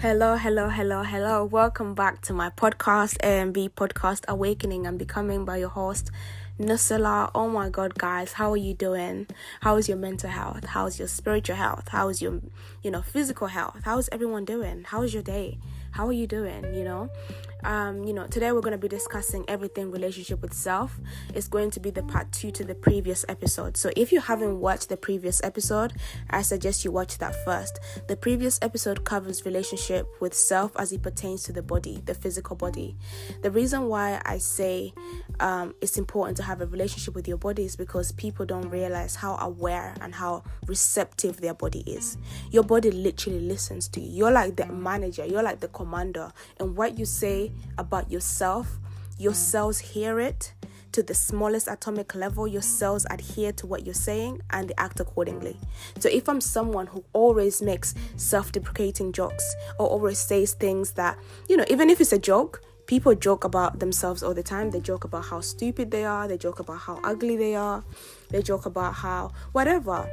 Hello, hello, hello, hello. Welcome back to my podcast, AMB Podcast Awakening and Becoming by your host, Nusala. Oh my god, guys, how are you doing? How is your mental health? How's your spiritual health? How is your, you know, physical health? How is everyone doing? How is your day? How are you doing? You know, um, you know, today we're going to be discussing everything relationship with self. It's going to be the part two to the previous episode. So if you haven't watched the previous episode, I suggest you watch that first. The previous episode covers relationship with self as it pertains to the body, the physical body. The reason why I say um, it's important to have a relationship with your body is because people don't realize how aware and how receptive their body is. Your body literally listens to you. You're like the manager, you're like the commander, and what you say about yourself, your cells hear it to the smallest atomic level, your cells adhere to what you're saying and they act accordingly. So, if I'm someone who always makes self deprecating jokes or always says things that, you know, even if it's a joke, people joke about themselves all the time. They joke about how stupid they are, they joke about how ugly they are, they joke about how whatever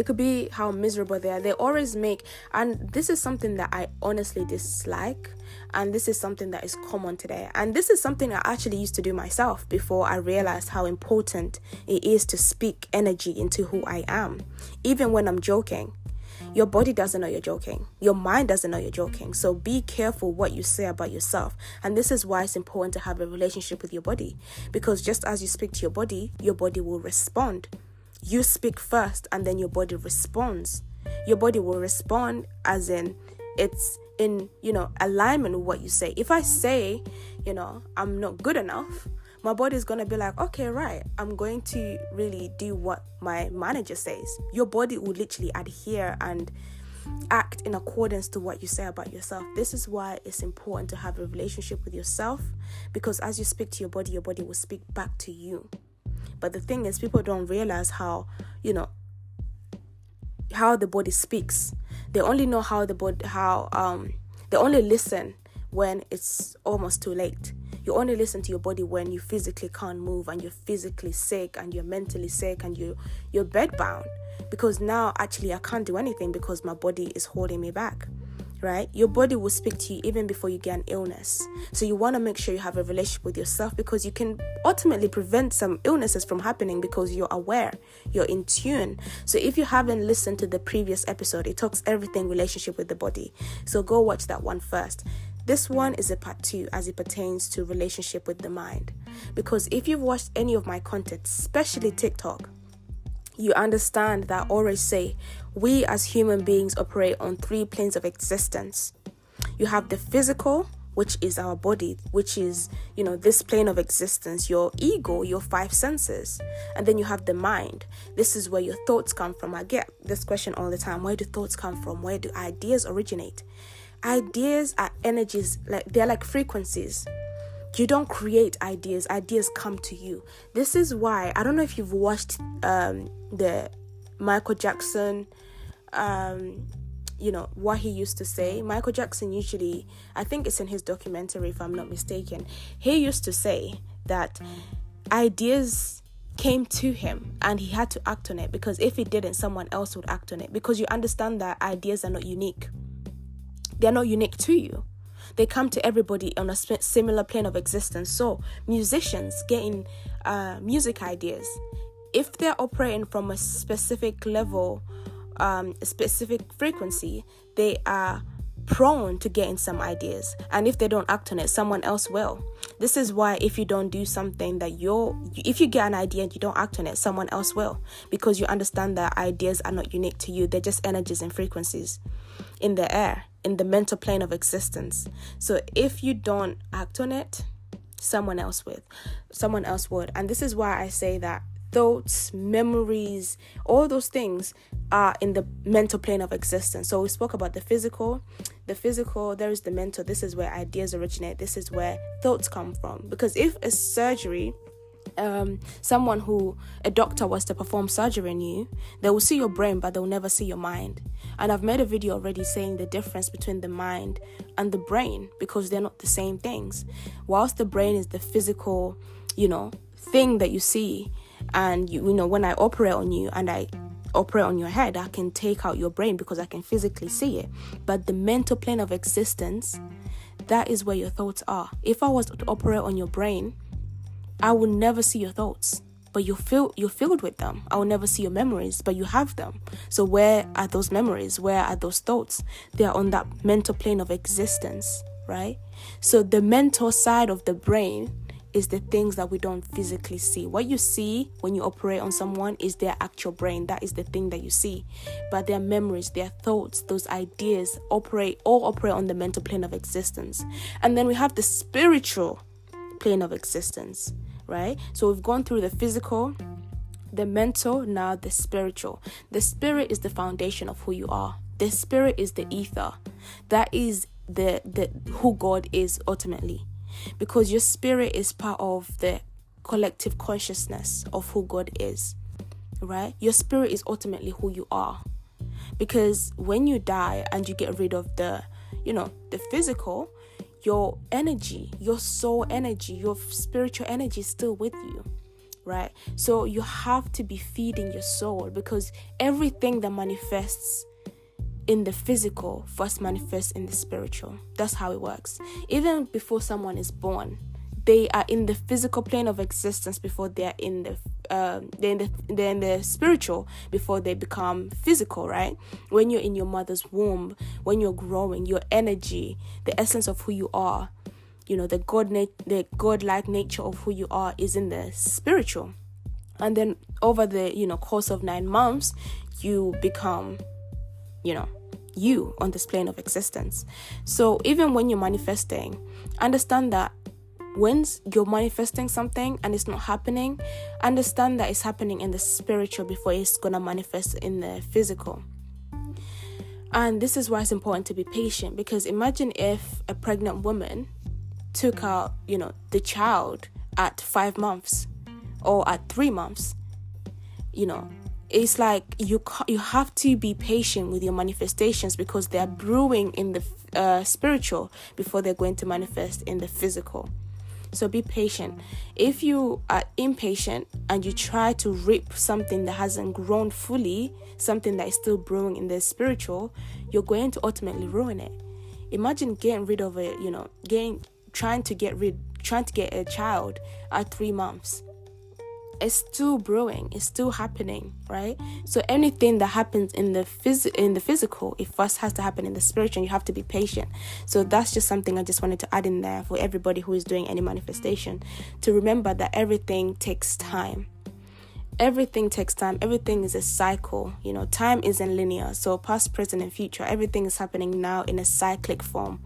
it could be how miserable they are. They always make, and this is something that I honestly dislike, and this is something that is common today. And this is something I actually used to do myself before I realized how important it is to speak energy into who I am, even when I'm joking. Your body doesn't know you're joking. Your mind doesn't know you're joking. So be careful what you say about yourself. And this is why it's important to have a relationship with your body. Because just as you speak to your body, your body will respond. You speak first and then your body responds. Your body will respond as in it's in, you know, alignment with what you say. If I say, you know, I'm not good enough, my body is to be like, okay, right, I'm going to really do what my manager says. Your body will literally adhere and act in accordance to what you say about yourself. This is why it's important to have a relationship with yourself because as you speak to your body, your body will speak back to you. But the thing is, people don't realize how, you know, how the body speaks. They only know how the body, how, um, they only listen when it's almost too late. You only listen to your body when you physically can't move and you're physically sick and you're mentally sick and you you're bedbound. Because now actually I can't do anything because my body is holding me back right? Your body will speak to you even before you get an illness. So you want to make sure you have a relationship with yourself because you can ultimately prevent some illnesses from happening because you're aware, you're in tune. So if you haven't listened to the previous episode, it talks everything relationship with the body. So go watch that one first. This one is a part two as it pertains to relationship with the mind. Because if you've watched any of my content, especially TikTok, you understand that always say we as human beings operate on three planes of existence. You have the physical, which is our body, which is, you know, this plane of existence, your ego, your five senses. And then you have the mind. This is where your thoughts come from. I get this question all the time where do thoughts come from? Where do ideas originate? Ideas are energies, like they're like frequencies you don't create ideas ideas come to you. This is why i don't know if you've watched um, the michael jackson um, you know what he used to say. Michael jackson usually i think it's in his documentary if i'm not mistaken. He used to say that ideas came to him and he had to act on it because if he didn't someone else would act on it because you understand that ideas are not unique. They're not unique to you they come to everybody on a similar plane of existence. So, musicians getting uh, music ideas, if they're operating from a specific level, um, a specific frequency, they are prone to getting some ideas and if they don't act on it someone else will this is why if you don't do something that you're if you get an idea and you don't act on it someone else will because you understand that ideas are not unique to you they're just energies and frequencies in the air in the mental plane of existence. So if you don't act on it, someone else would. Someone else would. And this is why I say that thoughts, memories, all those things are in the mental plane of existence. So we spoke about the physical. The physical, there is the mental. This is where ideas originate. This is where thoughts come from. Because if a surgery um, someone who a doctor was to perform surgery on you, they will see your brain, but they'll never see your mind. And I've made a video already saying the difference between the mind and the brain because they're not the same things. Whilst the brain is the physical, you know, thing that you see, and you, you know, when I operate on you and I operate on your head. I can take out your brain because I can physically see it. But the mental plane of existence, that is where your thoughts are. If I was to operate on your brain, I would never see your thoughts. But you feel you're filled with them. I will never see your memories, but you have them. So where are those memories? Where are those thoughts? They are on that mental plane of existence, right? So the mental side of the brain is the things that we don't physically see. What you see when you operate on someone is their actual brain. That is the thing that you see. But their memories, their thoughts, those ideas operate all operate on the mental plane of existence. And then we have the spiritual plane of existence, right? So we've gone through the physical, the mental, now the spiritual. The spirit is the foundation of who you are. The spirit is the ether. That is the the who God is ultimately because your spirit is part of the collective consciousness of who God is, right? Your spirit is ultimately who you are. Because when you die and you get rid of the, you know, the physical, your energy, your soul energy, your spiritual energy is still with you, right? So you have to be feeding your soul because everything that manifests in the physical first manifests in the spiritual. That's how it works. Even before someone is born, they are in the physical plane of existence before they're in the uh, they're in the they're in the spiritual before they become physical right when you're in your mother's womb when you're growing your energy the essence of who you are you know the god nat- the god-like nature of who you are is in the spiritual and then over the you know course of nine months you become you know you on this plane of existence. So even when you're manifesting, understand that when you're manifesting something and it's not happening, understand that it's happening in the spiritual before it's gonna manifest in the physical. And this is why it's important to be patient because imagine if a pregnant woman took out, you know, the child at five months or at three months, you know, it's like you you have to be patient with your manifestations because they are brewing in the uh, spiritual before they're going to manifest in the physical. So be patient. If you are impatient and you try to rip something that hasn't grown fully, something that is still brewing in the spiritual, you're going to ultimately ruin it. Imagine getting rid of it, you know, getting trying to get rid trying to get a child at 3 months it's still brewing it's still happening right? So anything that happens in the phys- in the physical it first has to happen in the spiritual you have to be patient. So that's just something i just wanted to add in there for everybody who is doing any manifestation to remember that everything takes time. Everything takes time. Everything is a cycle you know time isn't linear. So past present and future everything is happening now in a cyclic form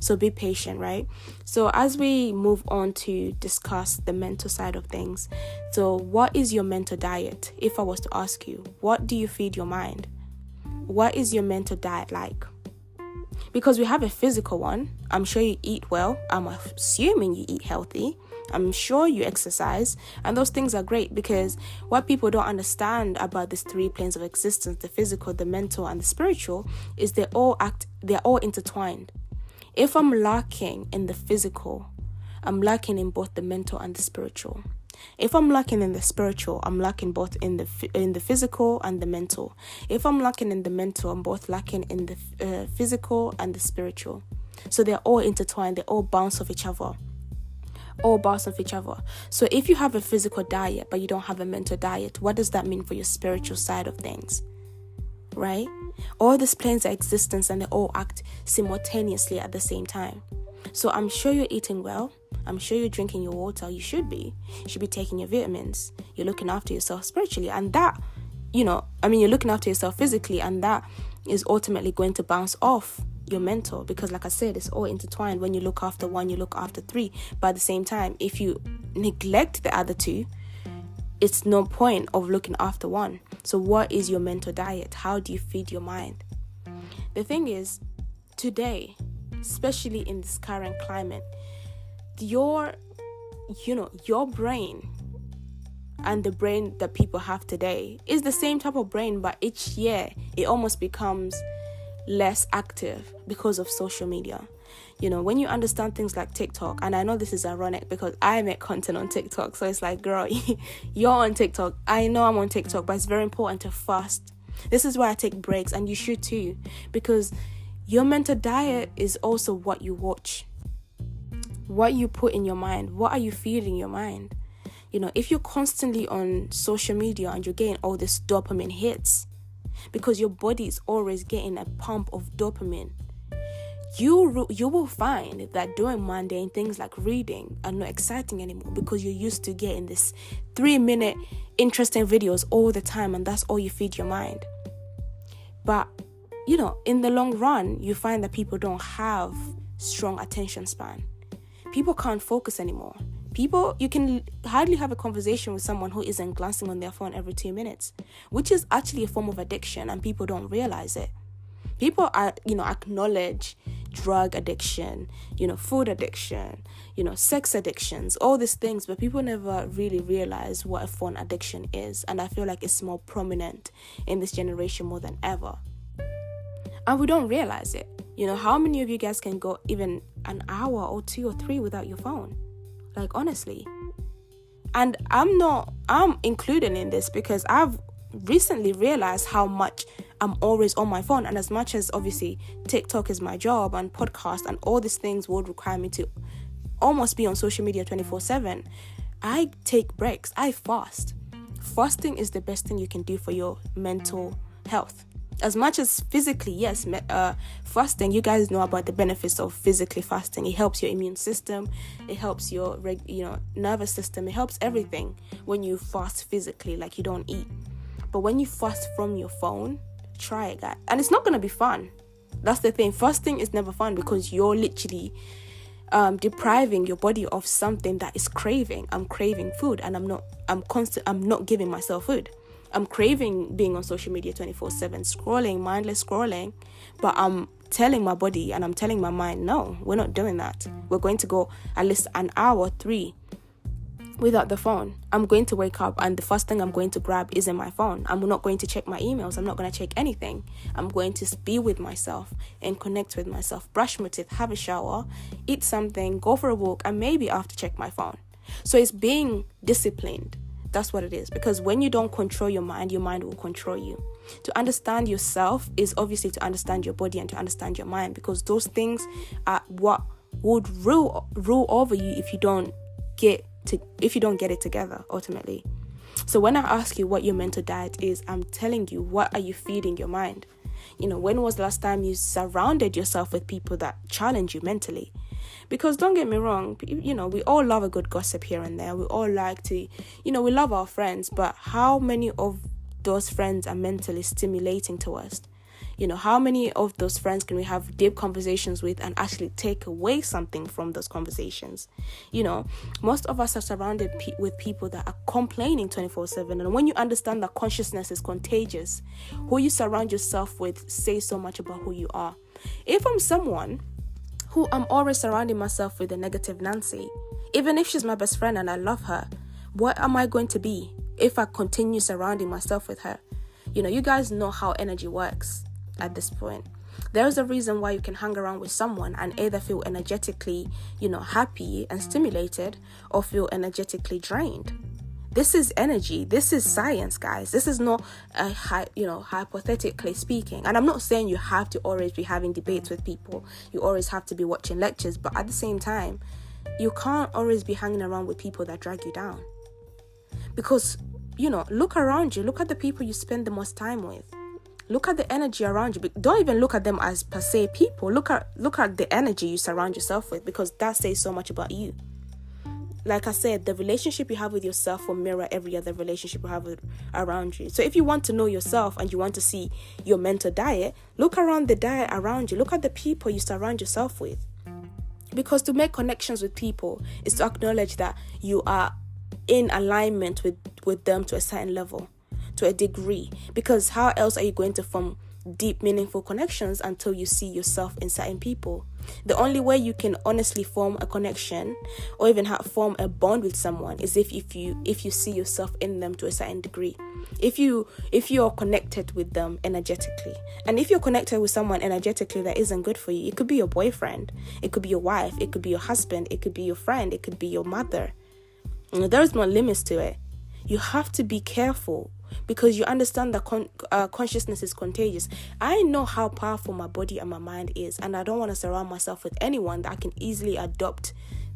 so be patient, right? So, as we move on to discuss the mental side of things, so what is your mental diet? If I was to ask you, what do you feed your mind? What is your mental diet like? Because we have a physical one. I'm sure you eat well. I'm assuming you eat healthy. I'm sure you exercise, and those things are great because what people don't understand about these three planes of existence the physical, the mental, and the spiritual is they all act, they're all intertwined. If I'm lacking in the physical, I'm lacking in both the mental and the spiritual. If I'm lacking in the spiritual, I'm lacking both in the in the physical and the mental. If I'm lacking in the mental, I'm both lacking in the uh, physical and the spiritual. So they're all intertwined. They all bounce off each other. All bounce off each other. So if you have a physical diet but you don't have a mental diet, what does that mean for your spiritual side of things? Right? All these planes are existence and they all act simultaneously at the same time. So I'm sure you're eating well. I'm sure you're drinking your water. You should be. You should be taking your vitamins. You're looking after yourself spiritually. And that, you know, I mean, you're looking after yourself physically, and that is ultimately going to bounce off your mental because, like I said, it's all intertwined. When you look after one, you look after three. But at the same time, if you neglect the other two, it's no point of looking after one. So, what is your mental diet? How do you feed your mind? The thing is, today, especially in this current climate, your you know, your brain and the brain that people have today is the same type of brain, but each year it almost becomes less active because of social media. You know, when you understand things like TikTok, and I know this is ironic because I make content on TikTok, so it's like, girl, you're on TikTok. I know I'm on TikTok, but it's very important to fast. This is why I take breaks, and you should too, because your mental diet is also what you watch, what you put in your mind, what are you feeding your mind. You know, if you're constantly on social media and you're getting all this dopamine hits, because your body is always getting a pump of dopamine you you will find that doing mundane things like reading are not exciting anymore because you're used to getting this three minute interesting videos all the time and that's all you feed your mind. But you know in the long run you find that people don't have strong attention span. People can't focus anymore. People you can hardly have a conversation with someone who isn't glancing on their phone every two minutes which is actually a form of addiction and people don't realize it. People are you know acknowledge drug addiction, you know, food addiction, you know, sex addictions, all these things, but people never really realize what a phone addiction is. And I feel like it's more prominent in this generation more than ever. And we don't realize it. You know, how many of you guys can go even an hour or two or three without your phone? Like, honestly. And I'm not, I'm included in this because I've recently realized how much I'm always on my phone. And as much as obviously TikTok is my job and podcast and all these things would require me to almost be on social media 24 7, I take breaks. I fast. Fasting is the best thing you can do for your mental health. As much as physically, yes, uh, fasting, you guys know about the benefits of physically fasting. It helps your immune system, it helps your you know nervous system, it helps everything when you fast physically, like you don't eat. But when you fast from your phone, try it, guys. And it's not gonna be fun. That's the thing. Fasting is never fun because you're literally um, depriving your body of something that is craving. I'm craving food, and I'm not. I'm constant. I'm not giving myself food. I'm craving being on social media 24 7, scrolling, mindless scrolling, but I'm telling my body and I'm telling my mind, no, we're not doing that. We're going to go at least an hour, three, without the phone. I'm going to wake up and the first thing I'm going to grab isn't my phone. I'm not going to check my emails. I'm not going to check anything. I'm going to be with myself and connect with myself, brush my teeth, have a shower, eat something, go for a walk, and maybe after check my phone. So it's being disciplined. That's what it is. Because when you don't control your mind, your mind will control you. To understand yourself is obviously to understand your body and to understand your mind because those things are what would rule rule over you if you don't get to if you don't get it together ultimately. So when I ask you what your mental diet is, I'm telling you what are you feeding your mind? You know, when was the last time you surrounded yourself with people that challenge you mentally? Because don't get me wrong, you know, we all love a good gossip here and there. We all like to, you know, we love our friends, but how many of those friends are mentally stimulating to us? You know, how many of those friends can we have deep conversations with and actually take away something from those conversations? You know, most of us are surrounded pe- with people that are complaining 24 7. And when you understand that consciousness is contagious, who you surround yourself with says so much about who you are. If I'm someone who I'm always surrounding myself with a negative Nancy, even if she's my best friend and I love her, what am I going to be if I continue surrounding myself with her? You know, you guys know how energy works at this point. There is a reason why you can hang around with someone and either feel energetically, you know, happy and stimulated or feel energetically drained. This is energy. This is science, guys. This is not a hi- you know, hypothetically speaking. And I'm not saying you have to always be having debates with people. You always have to be watching lectures, but at the same time, you can't always be hanging around with people that drag you down. Because, you know, look around you. Look at the people you spend the most time with look at the energy around you. But don't even look at them as per se people. Look at look at the energy you surround yourself with because that says so much about you. Like i said the relationship you have with yourself will mirror every other relationship you have with, around you. So if you want to know yourself and you want to see your mental diet look around the diet around you. Look at the people you surround yourself with. Because to make connections with people is to acknowledge that you are in alignment with with them to a certain level to a degree because how else are you going to form deep, meaningful connections until you see yourself in certain people. The only way you can honestly form a connection or even have, form a bond with someone is if, if you if you see yourself in them to a certain degree. If you if you're connected with them energetically. And if you're connected with someone energetically that isn't good for you, it could be your boyfriend, it could be your wife, it could be your husband, it could be your friend, it could be your mother. There's no limits to it. You have to be careful because you understand that con- uh, consciousness is contagious. I know how powerful my body and my mind is, and I don't want to surround myself with anyone that I can easily adopt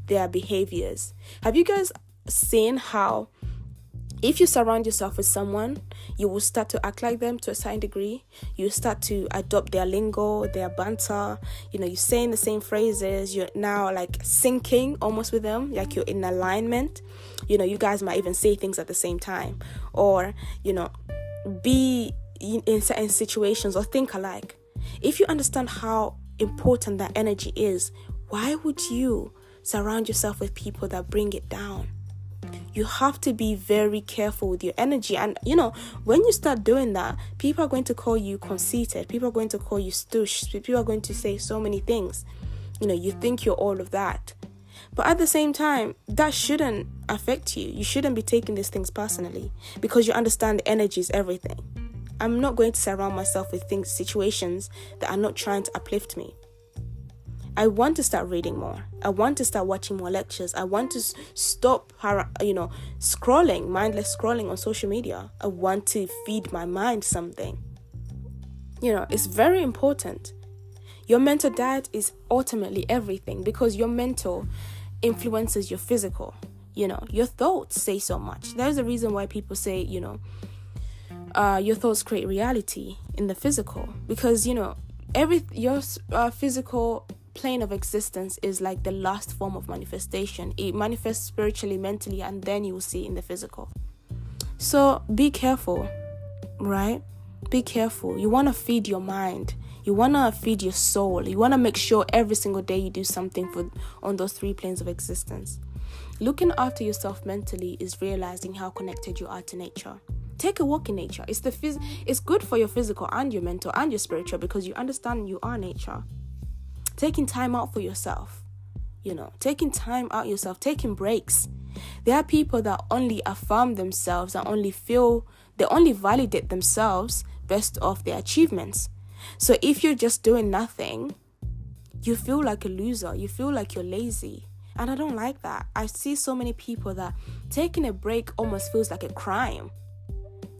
their behaviors. Have you guys seen how if you surround yourself with someone, you will start to act like them to a certain degree. You start to adopt their lingo, their banter. You know, you're saying the same phrases. You're now like syncing almost with them, like you're in alignment. You know, you guys might even say things at the same time, or you know, be in certain situations or think alike. If you understand how important that energy is, why would you surround yourself with people that bring it down? you have to be very careful with your energy. And you know, when you start doing that, people are going to call you conceited, people are going to call you stoosh, people are going to say so many things. You know, you think you're all of that. But at the same time, that shouldn't affect you. You shouldn't be taking these things personally because you understand the energy is everything. I'm not going to surround myself with things, situations that are not trying to uplift me. I want to start reading more. I want to start watching more lectures. I want to stop, you know, scrolling, mindless scrolling on social media. I want to feed my mind something. You know, it's very important. Your mental diet is ultimately everything because your mental influences your physical. You know, your thoughts say so much. There's a reason why people say, you know, uh, your thoughts create reality in the physical because you know every your uh, physical plane of existence is like the last form of manifestation. It manifests spiritually, mentally, and then you will see in the physical. So be careful, right? Be careful. You want to feed your mind. You want to feed your soul. You want to make sure every single day you do something for on those three planes of existence. Looking after yourself mentally is realizing how connected you are to nature. Take a walk in nature. It's the phys- it's good for your physical and your mental and your spiritual because you understand you are nature taking time out for yourself you know taking time out yourself taking breaks there are people that only affirm themselves and only feel they only validate themselves based off their achievements so if you're just doing nothing you feel like a loser. You feel like you're lazy. And i don't like that. I see so many people that taking a break almost feels like a crime.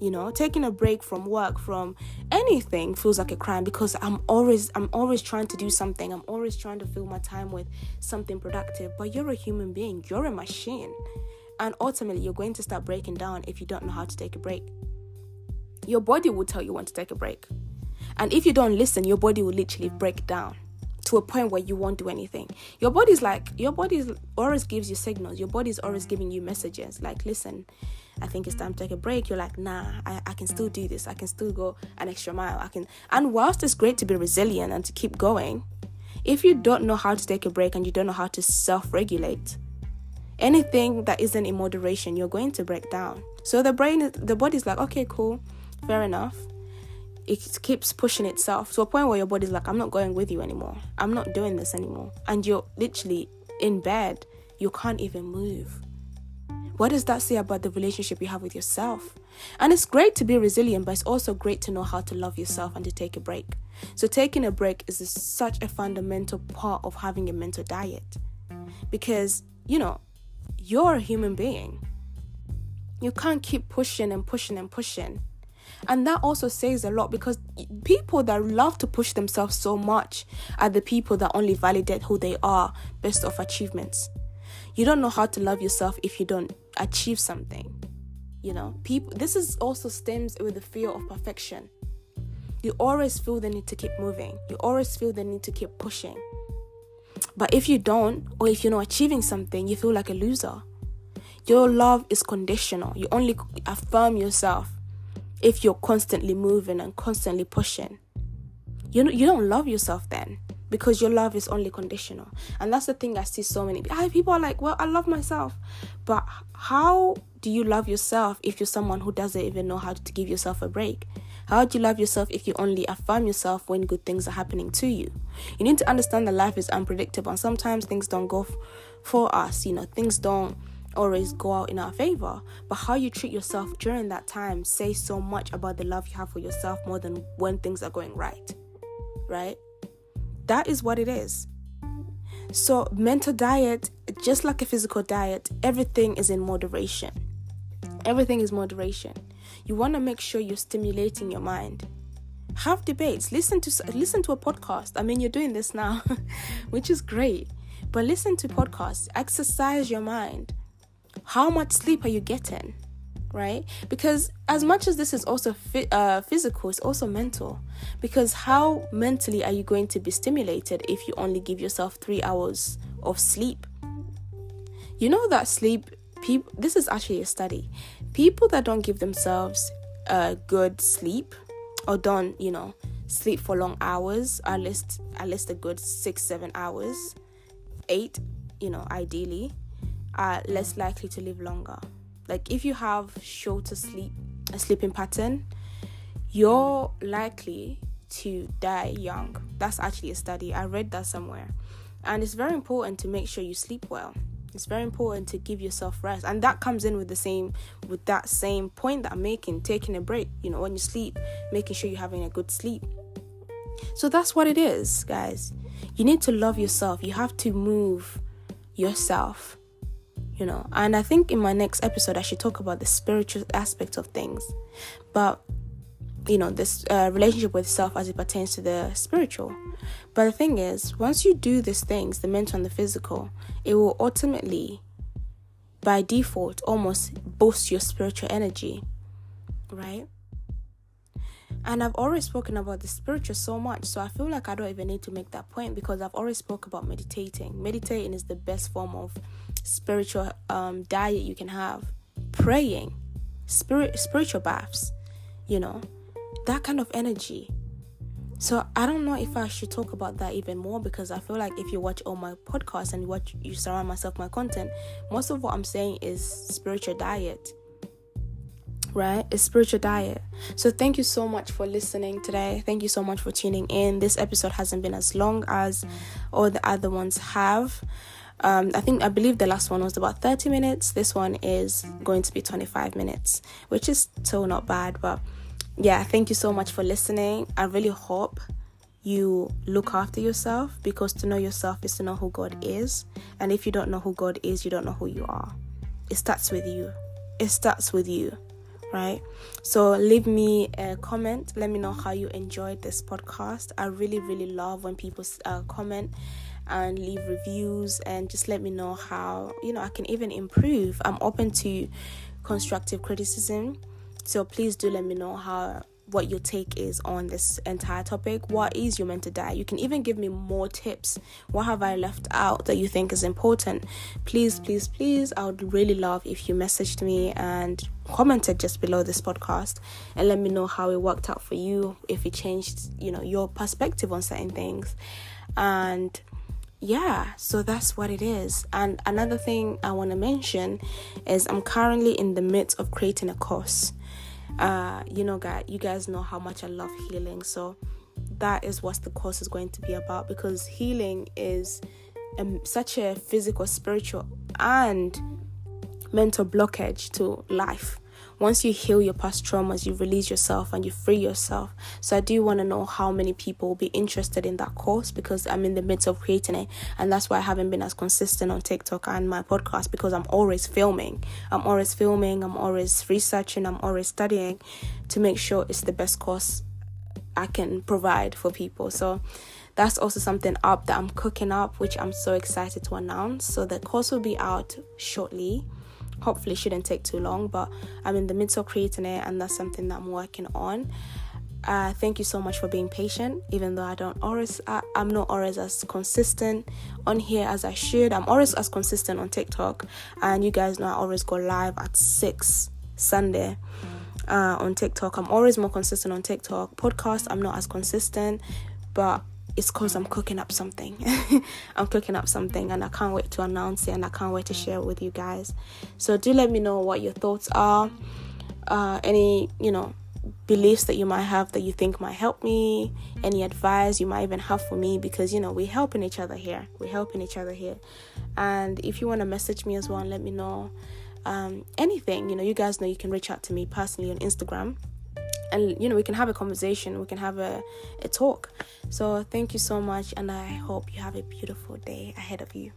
You know taking a break from work from anything feels like a crime because i'm always i'm always trying to do something. I'm always trying to fill my time with something productive. But you're a human being. You're a machine. And ultimately you're going to start breaking down if you don't know how to take a break. Your body will tell you when to take a break and if you don't listen your body will literally break down to a point where you won't do anything. Your body's like your body always gives you signals. Your body's always giving you messages like, listen, I think it's time to take a break. You're like, nah, I, I can still do this. I can still go an extra mile. I can and whilst it's great to be resilient and to keep going, if you don't know how to take a break and you don't know how to self-regulate, anything that isn't in moderation, you're going to break down. So the brain the body's like, okay, cool, fair enough it keeps pushing itself to a point where your body's like, I'm not going with you anymore. I'm not doing this anymore. And you're literally in bed. You can't even move. What does that say about the relationship you have with yourself? And it's great to be resilient, but it's also great to know how to love yourself and to take a break. So, taking a break is such a fundamental part of having a mental diet because, you know, you're a human being. You can't keep pushing and pushing and pushing and that also says a lot because people that love to push themselves so much are the people that only validate who they are based off achievements. You don't know how to love yourself if you don't achieve something. You know, people this is also stems with the fear of perfection. You always feel the need to keep moving. You always feel the need to keep pushing. But if you don't, or if you're not achieving something, you feel like a loser. Your love is conditional. You only affirm yourself if you're constantly moving and constantly pushing. You you don't love yourself then because your love is only conditional. And that's the thing I see so many people are like, "Well, I love myself." But how do you love yourself if you're someone who doesn't even know how to give yourself a break? How do you love yourself if you only affirm yourself when good things are happening to you? You need to understand that life is unpredictable and sometimes things don't go f- for us. You know, things don't always go out in our favor. But how you treat yourself during that time says so much about the love you have for yourself more than when things are going right. Right? That is what it is. So, mental diet, just like a physical diet, everything is in moderation. Everything is moderation. You want to make sure you're stimulating your mind. Have debates. Listen to listen to a podcast. I mean, you're doing this now, which is great. But listen to podcasts. Exercise your mind. How much sleep are you getting? Right? Because as much as this is also uh, physical, it's also mental. Because how mentally are you going to be stimulated if you only give yourself three hours of sleep? You know that sleep people this is actually a study people that don't give themselves a good sleep or don't you know sleep for long hours at least at least a good six seven hours eight you know ideally are mm. less likely to live longer. Like if you have shorter sleep a sleeping pattern you're likely to die young. That's actually a study. I read that somewhere. And it's very important to make sure you sleep well. It's very important to give yourself rest. And that comes in with the same with that same point that i'm making taking a break you know when you sleep making sure you're having a good sleep. So that's what it is guys. You need to love yourself. You have to move yourself you know? And i think in my next episode i should talk about the spiritual aspect of things. But you know this uh, relationship with self as it pertains to the spiritual. But the thing is once you do these things the mental and the physical it will ultimately by default almost boost your spiritual energy right? And I've already spoken about the spiritual so much, so I feel like I don't even need to make that point because I've already spoke about meditating. Meditating is the best form of spiritual um, diet you can have. Praying, spirit, spiritual baths, you know, that kind of energy. So I don't know if I should talk about that even more because I feel like if you watch all my podcasts and watch you surround myself my content, most of what I'm saying is spiritual diet. Right? It's spiritual diet. So thank you so much for listening today. Thank you so much for tuning in. This episode hasn't been as long as all the other ones have. Um, I think I believe the last one was about 30 minutes. This one is going to be 25 minutes, which is still not bad, but yeah, thank you so much for listening. I really hope you look after yourself because to know yourself is to know who God is. And if you don't know who God is, you don't know who you are. It starts with you. It starts with you, right? So leave me a comment. Let me know how you enjoyed this podcast. I really, really love when people uh, comment and leave reviews and just let me know how, you know, I can even improve. I'm open to constructive criticism so please do let me know how what your take is on this entire topic. What is your mental diet? You can even give me more tips. What have I left out that you think is important? Please, please, please, I would really love if you messaged me and commented just below this podcast and let me know how it worked out for you, if it changed, you know, your perspective on certain things. And yeah, so that's what it is. And another thing I want to mention is I'm currently in the midst of creating a course uh you know guys you guys know how much i love healing so that is what the course is going to be about because healing is um, such a physical spiritual and mental blockage to life once you heal your past traumas, you release yourself and you free yourself. So I do want to know how many people will be interested in that course because I'm in the midst of creating it, and that's why I haven't been as consistent on TikTok and my podcast because I'm always filming. I'm always filming. I'm always researching. I'm always studying to make sure it's the best course I can provide for people. So that's also something up that I'm cooking up, which I'm so excited to announce. So the course will be out shortly hopefully shouldn't take too long but i'm in the midst of creating it and that's something that i'm working on. Uh, thank you so much for being patient. Even though i don't always I, i'm not always as consistent on here as i should. I'm always as consistent on tiktok. And you guys know i always go live at 6 sunday uh, on tiktok. I'm always more consistent on tiktok. Podcast i'm not as consistent but it's because I'm cooking up something. I'm cooking up something and I can't wait to announce it and I can't wait to share it with you guys. So do let me know what your thoughts are. Uh, any, you know, beliefs that you might have that you think might help me, any advice you might even have for me, because you know we're helping each other here. We're helping each other here. And if you want to message me as well and let me know um, anything, you know, you guys know you can reach out to me personally on Instagram. And you know, we can have a conversation, we can have a, a talk. So, thank you so much, and I hope you have a beautiful day ahead of you.